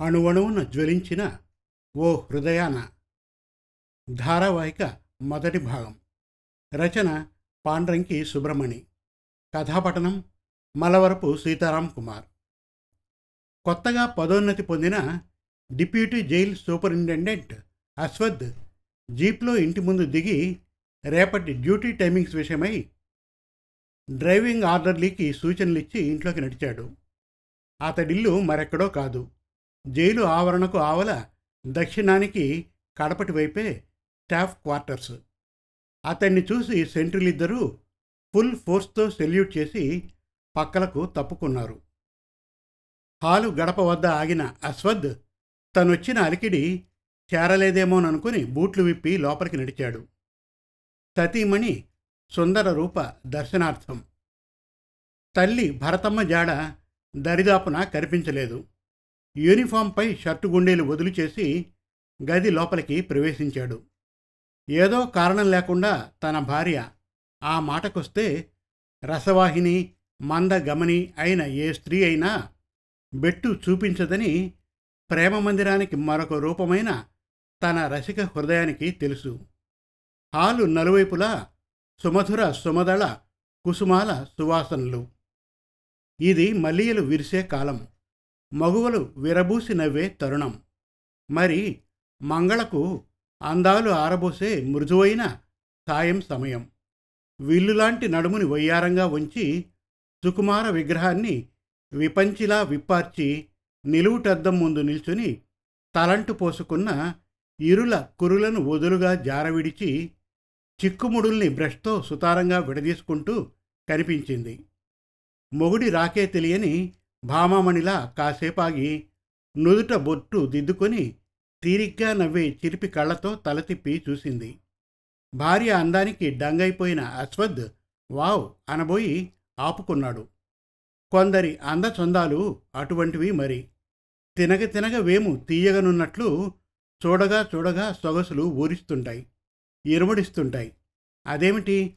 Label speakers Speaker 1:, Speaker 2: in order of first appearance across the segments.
Speaker 1: అణువణువున జ్వలించిన ఓ హృదయాన ధారావాహిక మొదటి భాగం. రచన పాండ్రంకి సుబ్రమణి కథాపఠనం మలవరపు సీతారాం కుమార్. కొత్తగా పదోన్నతి పొందిన డిప్యూటీ జైల్ సూపరింటెండెంట్ అశ్వద్ జీప్లో ఇంటి ముందు దిగి రేపటి డ్యూటీ టైమింగ్స్ విషయమై డ్రైవింగ్ ఆర్డర్లీకి సూచనలు ఇచ్చి ఇంట్లోకి నడిచాడు. అతడిల్లు మరెక్కడో కాదు. జైలు ఆవరణకు ఆవల దక్షిణానికి కడపటి వైపే స్టాఫ్ క్వార్టర్స్. అతన్ని చూసి సెంట్రీలిద్దరూ ఫుల్ ఫోర్స్తో సెల్యూట్ చేసి పక్కలకు తప్పుకున్నారు. హాలు గడప వద్ద ఆగిన అశ్వద్ తనొచ్చిన అలికిడి చేరలేదేమోననుకుని బూట్లు విప్పి లోపలికి నడిచాడు. సతీమణి సుందర రూప దర్శనార్థం. తల్లి భరతమ్మ జాడ దరిదాపున కనిపించలేదు. యూనిఫామ్పై షర్టు గుండీలు వదిలి చేసి గది లోపలికి ప్రవేశించాడు. ఏదో కారణం లేకుండా తన భార్య ఆ మాటకొస్తే రసవాహిని మందగమని అయిన ఏ స్త్రీ అయినా బెట్టు చూపించదని ప్రేమ మందిరానికి మరొక రూపమైన తన రసిక హృదయానికి తెలుసు. హాలు నలువైపులా సుమధుర సుమదళ కుసుమాల సువాసనలు. ఇది మల్లియలు విరిసే కాలం. మగువలు విరబూసి నవ్వే తరుణం. మరి మంగళకు అందాలు ఆరబోసే మృదువైన సాయం సమయం. విల్లులాంటి నడుముని వయ్యారంగా ఉంచి సుకుమార విగ్రహాన్ని విపంచిలా విప్పార్చి నిలువుటద్దం ముందు నిల్చుని తలంటు పోసుకున్న ఇరుల కురులను వదులుగా జారవిడిచి చిక్కుముడుల్ని బ్రష్తో సుతారంగా విడదీసుకుంటూ కనిపించింది. మొగుడి రాకే తెలియని భామామణిలా కాసేపాగి నుదుట బొట్టు దిద్దుకొని తీరిగ్గా నవ్వే చిరిపి కళ్ళతో తల తిప్పి చూసింది. భార్య అందానికి డంగైపోయిన అశ్వద్ వావ్ అనబోయి ఆపుకున్నాడు. కొందరి అందచందాలు అటువంటివి మరి. తినగ తినగ వేము తీయగనున్నట్లు చూడగా చూడగా సొగసులు ఊరిస్తుంటాయి ఇరుముడిస్తుంటాయి. అదేమిటి?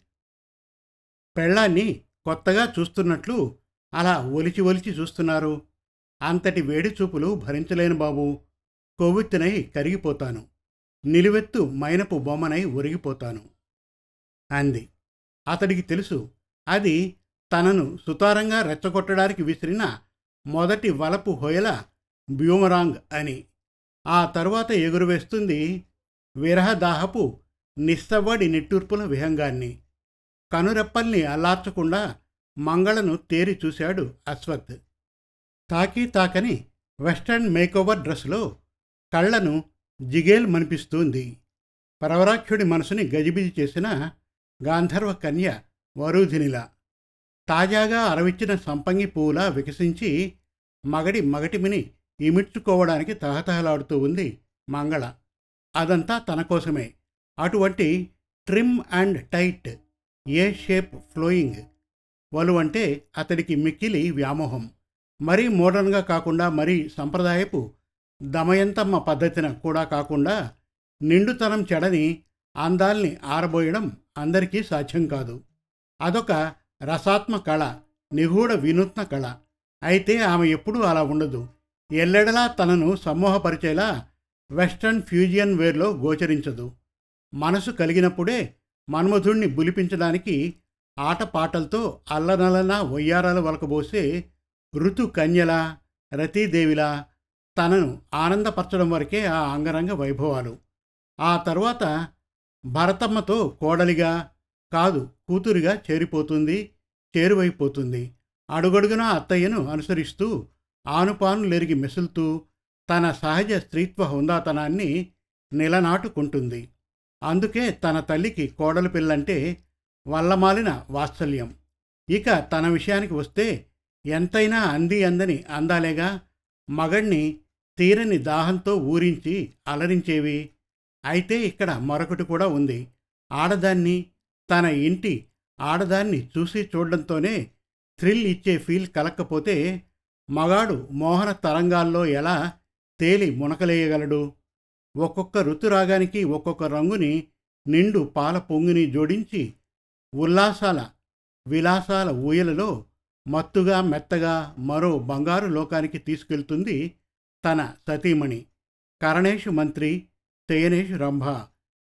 Speaker 1: పెళ్ళాన్ని కొత్తగా చూస్తున్నట్లు అలా ఒలిచి ఒలిచి చూస్తున్నారు. అంతటి వేడి చూపులు భరించలేను బాబు. కొవ్వెత్తునై కరిగిపోతాను. నిలువెత్తు మైనపు బొమ్మనై ఒరిగిపోతాను. అంది. అతడికి తెలుసు అది తనను సుతారంగా రెచ్చగొట్టడానికి విసిరిన మొదటి వలపు హొయల బ్యూమరాంగ్ అని. ఆ తరువాత ఎగురువేస్తుంది విరహదాహపు నిస్సవ్వడి నిట్టూర్పుల విహంగాన్ని. కనురెప్పల్ని అల్లార్చకుండా మంగళను తేరి చూశాడు అశ్వత్. తాకి తాకని వెస్టర్న్ మేకోవర్ డ్రెస్లో కళ్ళను జిగేల్ మనిపిస్తుంది. పరవరాక్షుడి మనసుని గజిబిజి చేసిన గాంధర్వ కన్య వరూధినిలా. తాజాగా అరవిచ్చిన సంపంగి పువ్వులా వికసించి మగడి మగటిమిని ఇమిడ్చుకోవడానికి తహతహలాడుతూ ఉంది మంగళ. అదంతా తన కోసమే. అటువంటి trim and tight A shape flowing వలువంటే అతడికి మిక్కిలి వ్యామోహం. మరీ మోడర్న్గా కాకుండా మరీ సంప్రదాయపు దమయంతమ్మ పద్ధతిన కూడా కాకుండా నిండుతనం చెడని అందాల్ని ఆరబోయడం అందరికీ సాధ్యం కాదు. అదొక రసాత్మ కళ నిగూఢ వినూత్న కళ. అయితే ఆమె ఎప్పుడూ అలా ఉండదు. ఎల్లెడలా తనను సమ్మోహపరిచేలా వెస్ట్రన్ ఫ్యూజియన్ వేర్లో గోచరించదు. మనసు కలిగినప్పుడే మన్మధుణ్ణి బులిపించడానికి ఆటపాటలతో అల్లనలన వయ్యారాలు వలకబోసే ఋతు కన్యలా రతీదేవిలా తనను ఆనందపరచడం వరకే ఆ అంగరంగ వైభవాలు. ఆ తర్వాత భరతమ్మతో కోడలిగా కాదు కూతురిగా చేరిపోతుంది చేరువైపోతుంది. అడుగడుగునా అత్తయ్యను అనుసరిస్తూ ఆనుపానులెరిగి మెసులుతూ తన సహజ స్త్రీత్వ హుందాతనాన్ని నిలనాటుకుంటుంది. అందుకే తన తల్లికి కోడలు పిల్లంటే వల్లమాలిన వాత్సల్యం. ఇక తన విషయానికి వస్తే ఎంతైనా అంది అందని అందాలేగా మగణ్ణి తీరని దాహంతో ఊరించి అలరించేవి. అయితే ఇక్కడ మరొకటి కూడా ఉంది. ఆడదాన్ని తన ఇంటి ఆడదాన్ని చూసి చూడడంతోనే థ్రిల్ ఇచ్చే ఫీల్ కలక్కపోతే మగాడు మోహన తరంగాల్లో ఎలా తేలి మునకలేయగలడు? ఒక్కొక్క ఋతురాగానికి ఒక్కొక్క రంగుని నిండు పాల పొంగుని జోడించి ఉల్లాసాల విలాసాల ఊయలలో మత్తుగా మెత్తగా మరో బంగారు లోకానికి తీసుకెళ్తుంది తన సతీమణి. కరణేషు మంత్రి తేనేషు రంభ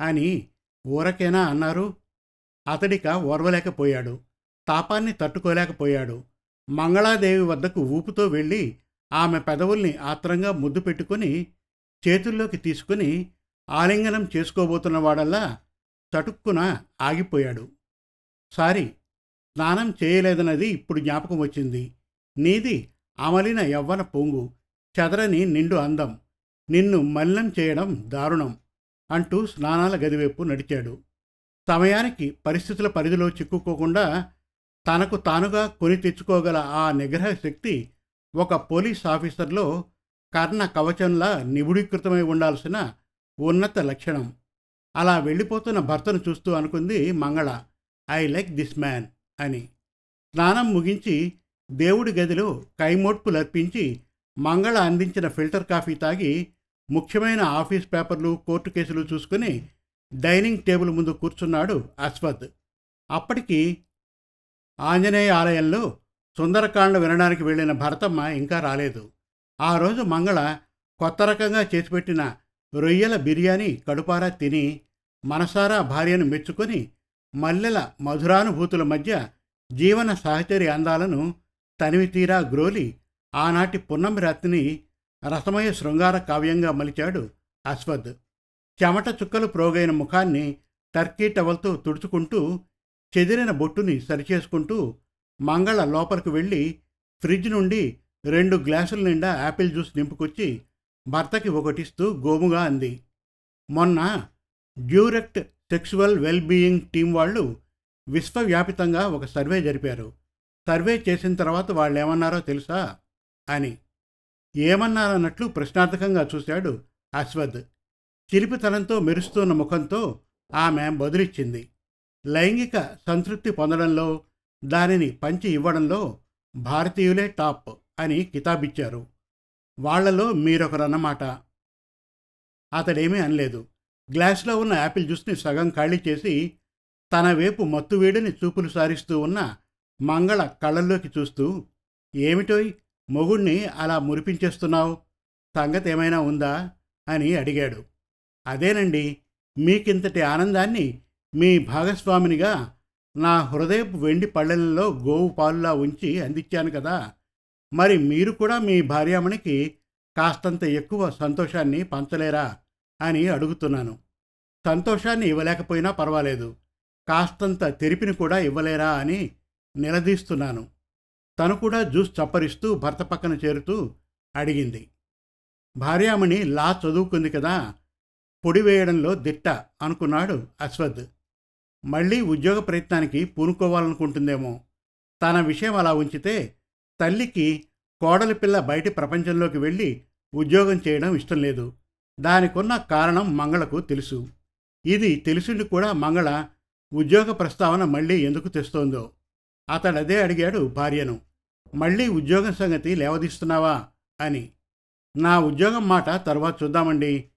Speaker 1: అని ఊరకేనా అన్నారు. అతడిక ఓర్వలేకపోయాడు. తాపాన్ని తట్టుకోలేకపోయాడు. మంగళాదేవి వద్దకు ఊపుతో వెళ్ళి ఆమె పెదవుల్ని ఆత్రంగా ముద్దు పెట్టుకుని చేతుల్లోకి తీసుకుని ఆలింగనం చేసుకోబోతున్న వాడల్లా చటుక్కున ఆగిపోయాడు. సారీ స్నానం చేయలేదన్నది ఇప్పుడు జ్ఞాపకం వచ్చింది. నీది అమలిన యవ్వన పొంగు చెదరని నిండు అందం నిన్ను మల్లం చేయడం దారుణం అంటూ స్నానాల గదివైపు నడిచాడు. సమయానికి పరిస్థితుల పరిధిలో చిక్కుకోకుండా తనకు తానుగా కొని తెచ్చుకోగల ఆ నిగ్రహ శక్తి ఒక పోలీస్ ఆఫీసర్లో కర్ణ కవచంలా నిబుడీకృతమై ఉండాల్సిన ఉన్నత లక్షణం. అలా వెళ్ళిపోతున్న భర్తను చూస్తూ అనుకుంది మంగళ. ఐ లైక్ దిస్ మ్యాన్ అని స్నానం ముగించి దేవుడి గదిలో కైమోట్పులర్పించి మంగళ అందించిన ఫిల్టర్ కాఫీ తాగి ముఖ్యమైన ఆఫీస్ పేపర్లు కోర్టు కేసులు చూసుకుని డైనింగ్ టేబుల్ ముందు కూర్చున్నాడు అశ్వత్. అప్పటికి ఆంజనేయ ఆలయంలో సుందరకాండ వినడానికి వెళ్ళిన భరతమ్మ ఇంకా రాలేదు. ఆ రోజు మంగళ కొత్త రకంగా చేసిపెట్టిన రొయ్యల బిర్యానీ కడుపారా తిని మనసారా భార్యను మెచ్చుకొని మల్లెల మధురానుభూతుల మధ్య జీవన సహచరి అందాలను తనివి తీరా గ్రోలి ఆనాటి పున్నమి రాత్రిని రసమయ శృంగార కావ్యంగా మలిచాడు అశ్వద్ చెమట చుక్కలు ప్రోగైన ముఖాన్ని టర్కీ టవల్తో తుడుచుకుంటూ చెదిరిన బొట్టుని సరిచేసుకుంటూ మంగళ లోపలికి వెళ్ళి ఫ్రిడ్జ్ నుండి రెండు గ్లాసుల నిండా యాపిల్ జ్యూస్ నింపుకొచ్చి భర్తకి ఒకటిస్తూ గోముగా అంది. మొన్న డ్యూరెక్ట్ సెక్సువల్ వెల్బీయింగ్ టీం వాళ్ళు విశ్వవ్యాపితంగా ఒక సర్వే జరిపారు. సర్వే చేసిన తర్వాత వాళ్ళు ఏమన్నారో తెలుసా? అని. ఏమన్నారన్నట్లు ప్రశ్నార్థకంగా చూశాడు అశ్వద్. చిలిపితనంతో మెరుస్తున్న ముఖంతో ఆమె బదులిచ్చింది. లైంగిక సంతృప్తి పొందడంలో దానిని పంచి ఇవ్వడంలో భారతీయులే టాప్ అని కితాబిచ్చారు. వాళ్ళలో మీరొకరన్నమాట. అతడేమీ అనలేదు. గ్లాస్లో ఉన్న యాపిల్ జ్యూస్ని సగం ఖాళీ చేసి తన వైపు మత్తువేడిని చూపులు సారిస్తూ ఉన్న మంగళ కళ్ళల్లోకి చూస్తూ ఏమిటోయ్ మొగుణ్ణి అలా మురిపించేస్తున్నావు? సంగతి ఏమైనా ఉందా? అని అడిగాడు. అదేనండి మీకింతటి ఆనందాన్ని మీ భాగస్వామినిగా నా హృదయపు వెండి పళ్ళెలలో గోవు పాలులా ఉంచి అందించాను కదా! మరి మీరు కూడా మీ భార్యామణికి కాస్తంత ఎక్కువ సంతోషాన్ని పంచలేరా? అని అడుగుతున్నాను. సంతోషాన్ని ఇవ్వలేకపోయినా పర్వాలేదు. కాస్తంత తెరిపిని కూడా ఇవ్వలేరా అని నిలదీస్తున్నాను. తను కూడా జ్యూస్ చప్పరిస్తూ భర్త పక్కన చేరుతూ అడిగింది. భార్యామణి లా చదువుకుంది కదా పొడి వేయడంలో దిట్ట అనుకున్నాడు అశ్వద్. మళ్ళీ ఉద్యోగ ప్రయత్నానికి పూనుకోవాలనుకుంటుందేమో. తన విషయం అలా ఉంచితే తల్లికి కోడలి పిల్ల బయటి ప్రపంచంలోకి వెళ్ళి ఉద్యోగం చేయడం ఇష్టం లేదు. దానికున్న కారణం మంగళకు తెలుసు. ఇది తెలిసిండి కూడా మంగళ ఉద్యోగ ప్రస్తావన మళ్ళీ ఎందుకు తెస్తోందో. అతడదే అడిగాడు భార్యను. మళ్ళీ ఉద్యోగం సంగతి లేవదీస్తున్నావా? అని. నా ఉద్యోగం మాట తర్వాత చూద్దామండి.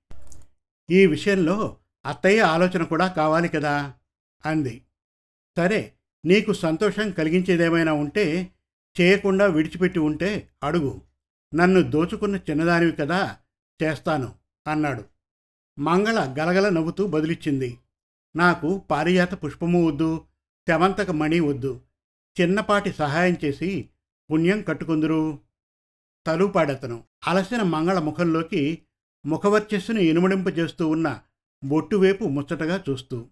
Speaker 1: ఈ విషయంలో అత్తయ్య ఆలోచన కూడా కావాలి కదా? అంది. సరే నీకు సంతోషం కలిగించేదేమైనా ఉంటే చేయకుండా విడిచిపెట్టి ఉంటే అడుగు. నన్ను దోచుకున్న చిన్నదానివి కదా చేస్తాను. అన్నాడు. మంగళ గలగల నవ్వుతూ బదిలిచ్చింది. నాకు పారిజాత పుష్పము వద్దు తెమంతక మణి వద్దు. చిన్నపాటి సహాయం చేసి పుణ్యం కట్టుకుందురు. తలుపాడతను. అలసిన మంగళ ముఖంలోకి ముఖవర్చస్సును ఇనుమడింపజేస్తూ ఉన్న బొట్టువైపు ముచ్చటగా చూస్తూ.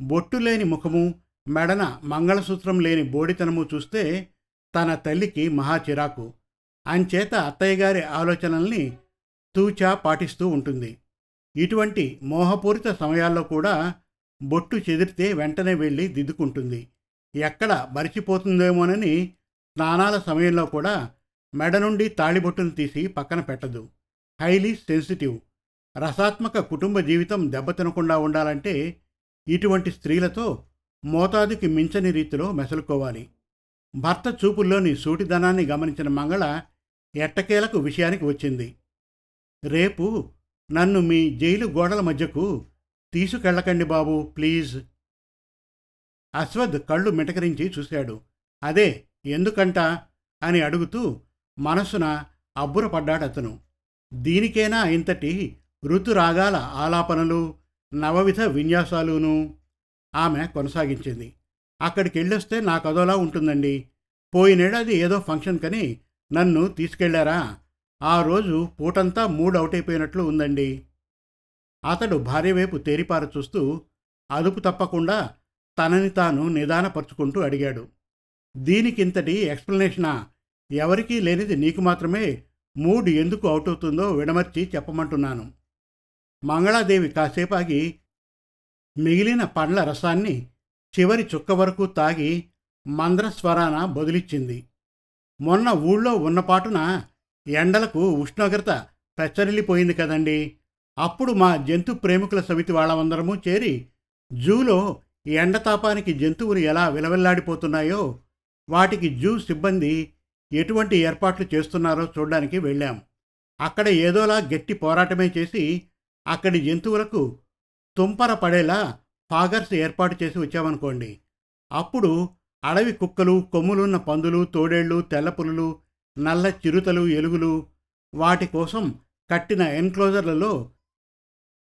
Speaker 1: బొట్టు లేని ముఖము మెడన మంగళసూత్రం లేని బోడితనము చూస్తే తన తల్లికి మహా చిరాకు. అంచేత అత్తయ్య గారి ఆలోచనల్ని తూచా పాటిస్తూ ఉంటుంది. ఇటువంటి మోహపూరిత సమయాల్లో కూడా బొట్టు చెదిరితే వెంటనే వెళ్ళి దిద్దుకుంటుంది. ఎక్కడ మరిచిపోతుందేమోనని స్నానాల సమయంలో కూడా మెడ నుండి తాళిబొట్టును తీసి పక్కన పెట్టదు. Highly sensitive. రసాత్మక కుటుంబ జీవితం దెబ్బతినకుండా ఉండాలంటే ఇటువంటి స్త్రీలతో మోతాదుకి మించని రీతిలో మెసలుకోవాలి. భర్త చూపుల్లోని సూటిదనాన్ని గమనించిన మంగళ ఎట్టకేలకు విషయానికి వచ్చింది. రేపు నన్ను మీ జైలు గోడల మధ్యకు తీసుకెళ్ళకండి బాబు ప్లీజ్. అశ్వద్ కళ్ళు మిటకరించి చూశాడు. అదే ఎందుకంట అని అడుగుతూ మనసున అబ్బురపడ్డాడు అతను. ఇంతటి ఋతురాగాల ఆలాపనలు నవవిధ విన్యాసాలును? ఆమె కొనసాగించింది. అక్కడికి వెళ్ళొస్తే నాకు అదోలా ఉంటుందండి. పోయినేడాది ఏదో ఫంక్షన్ కని నన్ను తీసుకెళ్ళారా? ఆ రోజు పూటంతా మూడ్ అవుట్ అయిపోయినట్లు ఉందండి. అతడు భార్య వైపు తేరిపార చూస్తూ అదుపు తప్పకుండా తనని తాను నిదానపరుచుకుంటూ అడిగాడు. దీనికింతటి ఎక్స్ప్లెనేషనా? ఎవరికీ లేనిది నీకు మాత్రమే మూడ్ ఎందుకు అవుట్ అవుతుందో విడమర్చి చెప్పమంటున్నాను. మంగళాదేవి కాసేపాగి మిగిలిన పండ్ల రసాన్ని చివరి చుక్క వరకు తాగి మంద్రస్వరాన బదులిచ్చింది. మొన్న ఊళ్ళో ఉన్నపాటున ఎండలకు ఉష్ణోగ్రత పెచ్చరిల్లిపోయింది కదండి. అప్పుడు మా జంతు ప్రేమికుల సమితి వాళ్ళమందరము చేరి జూలో ఎండతాపానికి జంతువులు ఎలా విలవిల్లాడిపోతున్నాయో వాటికి జూ సిబ్బంది ఎటువంటి ఏర్పాట్లు చేస్తున్నారో చూడడానికి వెళ్ళాం. అక్కడ ఏదోలా గట్టి పోరాటమే చేసి అక్కడి జంతువులకు తుంపర పడేలా ఫాగర్స్ ఏర్పాటు చేసి వచ్చామనుకోండి. అప్పుడు అడవి కుక్కలు కొమ్ములున్న పందులు తోడేళ్ళు తెల్లపులులు నల్ల చిరుతలు ఎలుగులు వాటి కోసం కట్టిన ఎన్క్లోజర్లలో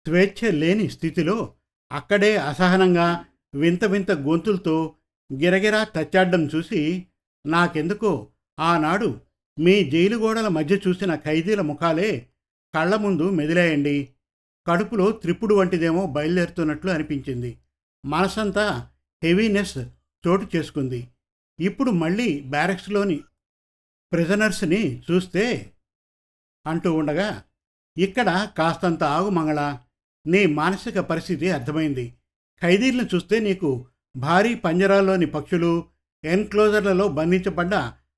Speaker 1: స్వేచ్ఛ లేని స్థితిలో అక్కడే అసహనంగా వింత వింత గొంతులతో గిరగిరా తచ్చాడ్డం చూసి నాకెందుకో ఆనాడు మీ జైలు గోడల మధ్య చూసిన ఖైదీల ముఖాలే కళ్ళ ముందు మెదిలేయండి. కడుపులో త్రిపుడు వంటిదేమో బయలుదేరుతున్నట్లు అనిపించింది. మనసంతా హెవీనెస్ చోటు చేసుకుంది. ఇప్పుడు మళ్ళీ బ్యారక్స్లోని ప్రిజనర్స్ని చూస్తే అంటూ ఉండగా ఇక్కడ కాస్తంత ఆగు మంగళ నీ మానసిక పరిస్థితి అర్థమైంది. ఖైదీలను చూస్తే నీకు భారీ పంజరాల్లోని పక్షులు ఎన్క్లోజర్లలో బంధించబడ్డ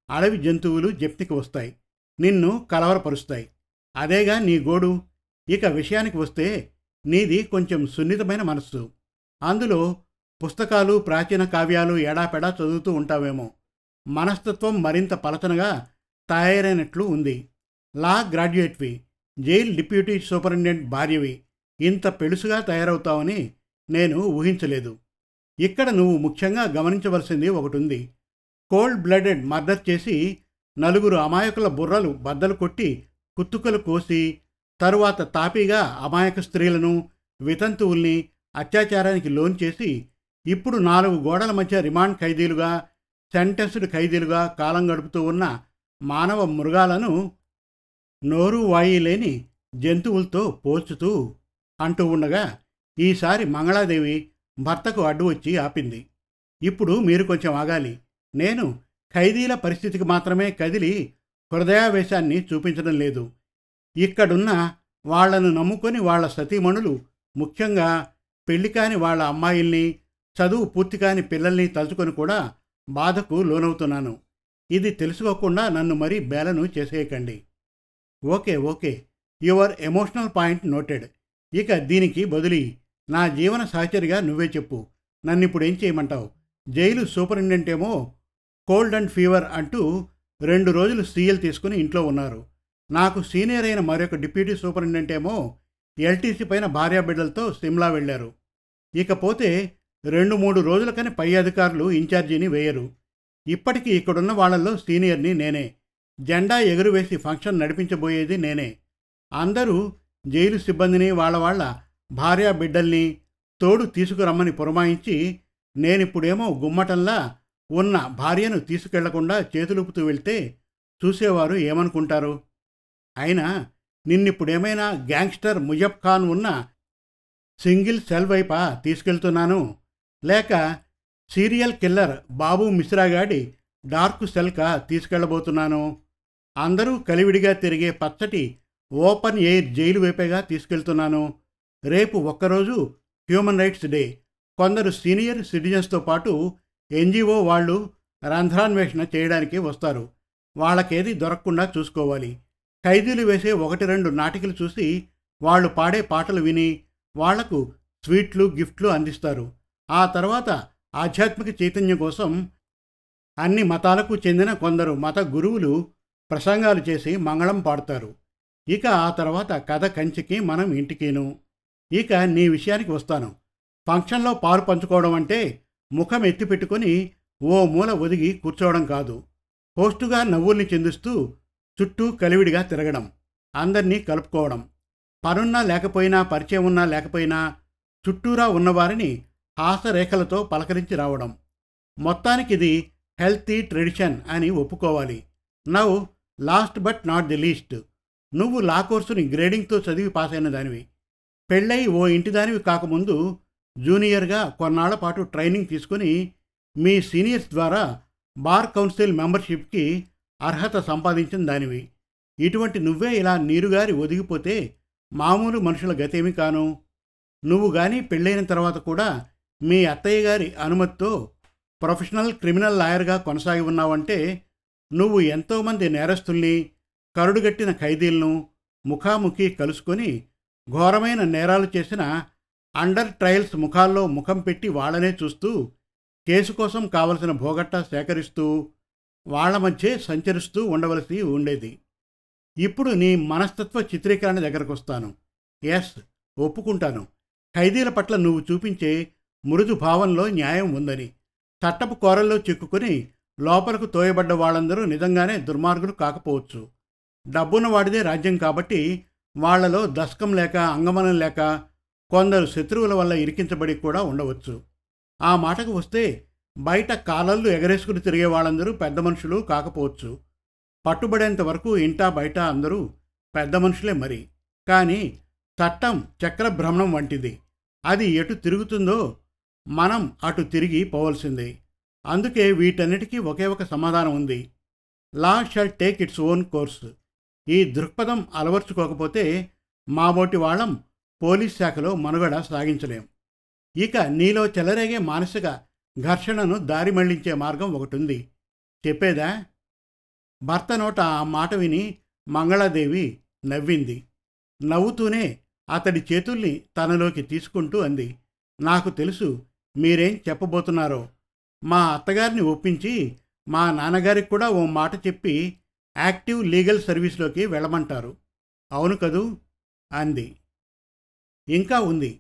Speaker 1: అడవి జంతువులు జప్తికి వస్తాయి. నిన్ను కలవరపరుస్తాయి. అదేగా నీ గోడు. ఇక విషయానికి వస్తే నీది కొంచెం సున్నితమైన మనస్సు. అందులో పుస్తకాలు ప్రాచీన కావ్యాలు ఎడాపెడా చదువుతూ ఉంటావేమో. మనస్తత్వం మరింత పలచనగా తయారైనట్లు ఉంది. లా గ్రాడ్యుయేట్వి. జైల్ డిప్యూటీ సూపరింటెండెంట్ భార్యవి. ఇంత పెలుసుగా తయారవుతావని నేను ఊహించలేదు. ఇక్కడ నువ్వు ముఖ్యంగా గమనించవలసింది ఒకటి ఉంది కోల్డ్ బ్లడెడ్ మర్డర్ చేసి నలుగురు అమాయకుల బుర్రలు బద్దలు కొట్టి కుత్తుకలు కోసి తరువాత తాపీగా అమాయక స్త్రీలను వితంతువుల్ని అత్యాచారానికి లోన్ చేసి ఇప్పుడు నాలుగు గోడల మధ్య రిమాండ్ ఖైదీలుగా సెంటెన్స్డ్ ఖైదీలుగా కాలం గడుపుతూ ఉన్న మానవ మృగాలను నోరు వాయి లేని జంతువులతో పోల్చుతూ అంటూ ఉండగా ఈసారి మంగళాదేవి భర్తకు అడ్డు వచ్చి ఆపింది. ఇప్పుడు మీరు కొంచెం ఆగాలి. నేను ఖైదీల పరిస్థితికి మాత్రమే కదిలి హృదయావేశాన్ని చూపించడం లేదు. ఇక్కడున్న వాళ్ళను నమ్ముకొని వాళ్ళ సతీమణులు ముఖ్యంగా పెళ్ళి కాని వాళ్ళ అమ్మాయిల్ని చదువు పూర్తి కాని పిల్లల్ని తలుచుకొని కూడా బాధకు లోనవుతున్నాను. ఇది తెలుసుకోకుండా నన్ను మరీ బేలను చేసేయకండి. Okay okay. Your emotional point noted. ఇక దీనికి బదులి నా జీవన సహచరిగా నువ్వే చెప్పు. నన్ను ఇప్పుడు ఏం చేయమంటావు? జైలు సూపరింటెండెంట్ ఏమో కోల్డ్ అండ్ ఫీవర్ అంటూ రెండు రోజులు సీఎల్ తీసుకుని ఇంట్లో ఉన్నారు. నాకు సీనియర్ అయిన మరొక డిప్యూటీ సూపరింటెండెంట్ ఏమో ఎల్టీసీ పైన భార్యాబిడ్డలతో సిమ్లా వెళ్ళారు. ఇకపోతే రెండు మూడు రోజులకని పై అధికారులు ఇన్ఛార్జీని వేయరు. ఇప్పటికీ ఇక్కడున్న వాళ్ళల్లో సీనియర్ని నేనే. జెండా ఎగురువేసి ఫంక్షన్ నడిపించబోయేది నేనే. అందరూ జైలు సిబ్బందిని వాళ్ళ వాళ్ళ భార్యా బిడ్డల్ని తోడు తీసుకురమ్మని పురమాయించి నేనిప్పుడేమో గుమ్మటంలా ఉన్న భార్యను తీసుకెళ్ళకుండా చేతులుపుతూ వెళ్తే చూసేవారు ఏమనుకుంటారు? అయినా నిన్నిప్పుడేమైనా గ్యాంగ్స్టర్ ముజబ్ ఖాన్ ఉన్న సింగిల్ సెల్ వైపా తీసుకెళ్తున్నాను. లేక సీరియల్ కిల్లర్ బాబు మిశ్రాగాడి డార్క్ సెల్కా తీసుకెళ్ళబోతున్నాను అందరూ కలివిడిగా తిరిగే పచ్చటి ఓపెన్ ఎయిర్ జైలు వైపేగా తీసుకెళ్తున్నాను. రేపు ఒక్కరోజు హ్యూమన్ రైట్స్ డే. కొందరు సీనియర్ సిటిజన్స్తో పాటు ఎన్జిఓ వాళ్ళు రంధ్రాన్వేషణ చేయడానికి వస్తారు. వాళ్ళకేది దొరకకుండా చూసుకోవాలి. ఖైదీలు వేసే ఒకటి రెండు నాటికలు చూసి వాళ్ళు పాడే పాటలు విని వాళ్ళకు స్వీట్లు గిఫ్ట్లు అందిస్తారు. ఆ తర్వాత ఆధ్యాత్మిక చైతన్యం కోసం అన్ని మతాలకు చెందిన కొందరు మత గురువులు ప్రసంగాలు చేసి మంగళం పాడతారు. ఇక ఆ తర్వాత కథ కంచికి మనం ఇంటికిను. ఇక నీ విషయానికి వస్తాను. ఫంక్షన్లో పాలు పంచుకోవడం అంటే ముఖం ఎత్తిపెట్టుకొని ఓ మూల ఒదిగి కూర్చోవడం కాదు. హోస్టుగా నవ్వుల్ని చెందిస్తూ చుట్టూ కలివిడిగా తిరగడం అందరినీ కలుపుకోవడం. పనున్నా లేకపోయినా పరిచయం ఉన్నా లేకపోయినా చుట్టూరా ఉన్నవారిని హాసరేఖలతో పలకరించి రావడం. మొత్తానికి ఇది హెల్తీ ట్రెడిషన్ అని ఒప్పుకోవాలి. నవ్వు last but not the least. నువ్వు లా కోర్సుని గ్రేడింగ్తో చదివి పాస్ అయిన దానివి. పెళ్ళై ఓ ఇంటి దానివి కాకముందు జూనియర్గా కొన్నాళ్ళ పాటు ట్రైనింగ్ తీసుకుని మీ సీనియర్స్ ద్వారా బార్ కౌన్సిల్ మెంబర్షిప్కి అర్హత సంపాదించిన దానివి. ఇటువంటి నువ్వే ఇలా నీరుగారి ఒదిగిపోతే మామూలు మనుషుల గతేమి కాను? నువ్వు కానీ పెళ్ళైన తర్వాత కూడా మీ అత్తయ్య గారి అనుమతితో ప్రొఫెషనల్ క్రిమినల్ లాయర్గా కొనసాగి ఉన్నావంటే నువ్వు ఎంతోమంది నేరస్తుల్ని కరుడుగట్టిన ఖైదీలను ముఖాముఖి కలుసుకొని ఘోరమైన నేరాలు చేసిన అండర్ ట్రయల్స్ ముఖాల్లో ముఖం పెట్టి వాళ్ళనే చూస్తూ కేసు కోసం కావలసిన భోగట్టా సేకరిస్తూ వాళ్ళ మధ్య సంచరిస్తూ ఉండవలసి ఉండేది. ఇప్పుడు నీ మనస్తత్వ చిత్రీకరణ దగ్గరకు వస్తాను ఎస్ ఒప్పుకుంటాను. ఖైదీల పట్ల నువ్వు చూపించే మృదు భావంలో న్యాయం ఉందని చట్టపు కోరల్లో చిక్కుకొని లోపలకు తోయబడ్డ వాళ్ళందరూ నిజంగానే దుర్మార్గులు కాకపోవచ్చు. డబ్బున్న వాడిదే రాజ్యం కాబట్టి వాళ్ళలో దశకం లేక అంగమనం లేక కొందరు శత్రువుల వల్ల ఇరికించబడి కూడా ఉండవచ్చు. ఆ మాటకు వస్తే బయట కాలళ్ళు ఎగరేసుకుని తిరిగే వాళ్ళందరూ పెద్ద మనుషులు కాకపోవచ్చు. పట్టుబడేంత వరకు ఇంటా బయట అందరూ పెద్ద మనుషులే మరి. కానీ చట్టం చక్రభ్రమణం వంటిది. అది ఎటు తిరుగుతుందో మనం అటు తిరిగి పోవలసిందే. అందుకే వీటన్నిటికీ ఒకే ఒక సమాధానం ఉంది. Law shall take its own course. ఈ దృక్పథం అలవర్చుకోకపోతే మాబోటి వాళ్ళం పోలీస్ శాఖలో మనుగడ సాగించలేం. ఇక నీలో చెలరేగే మానసిక ఘర్షణను దారి మళ్ళించే మార్గం ఒకటి ఉంది చెప్పేదా? భర్త నోట ఆ మాట విని మంగళాదేవి నవ్వింది. నవ్వుతూనే అతడి చేతుల్ని తనలోకి తీసుకుంటూ అంది. నాకు తెలుసు మీరేం చెప్పబోతున్నారో? మా అత్తగారిని ఒప్పించి మా నాన్నగారికి కూడా ఓ మాట చెప్పి యాక్టివ్ లీగల్ సర్వీస్లోకి వెళ్ళమంటారు. అవును కదూ? అంది. ఇంకా ఉంది.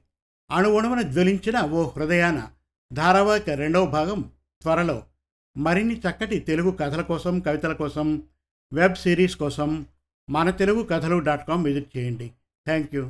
Speaker 1: అణువణువున జ్వలించిన ఓ హృదయాన ధారావాహిక రెండవ భాగం త్వరలో. మరిన్ని చక్కటి తెలుగు కథల కోసం కవితల కోసం వెబ్ సిరీస్ కోసం మన తెలుగు కథలు డాట్ కామ్ విజిట్ చేయండి. Thank you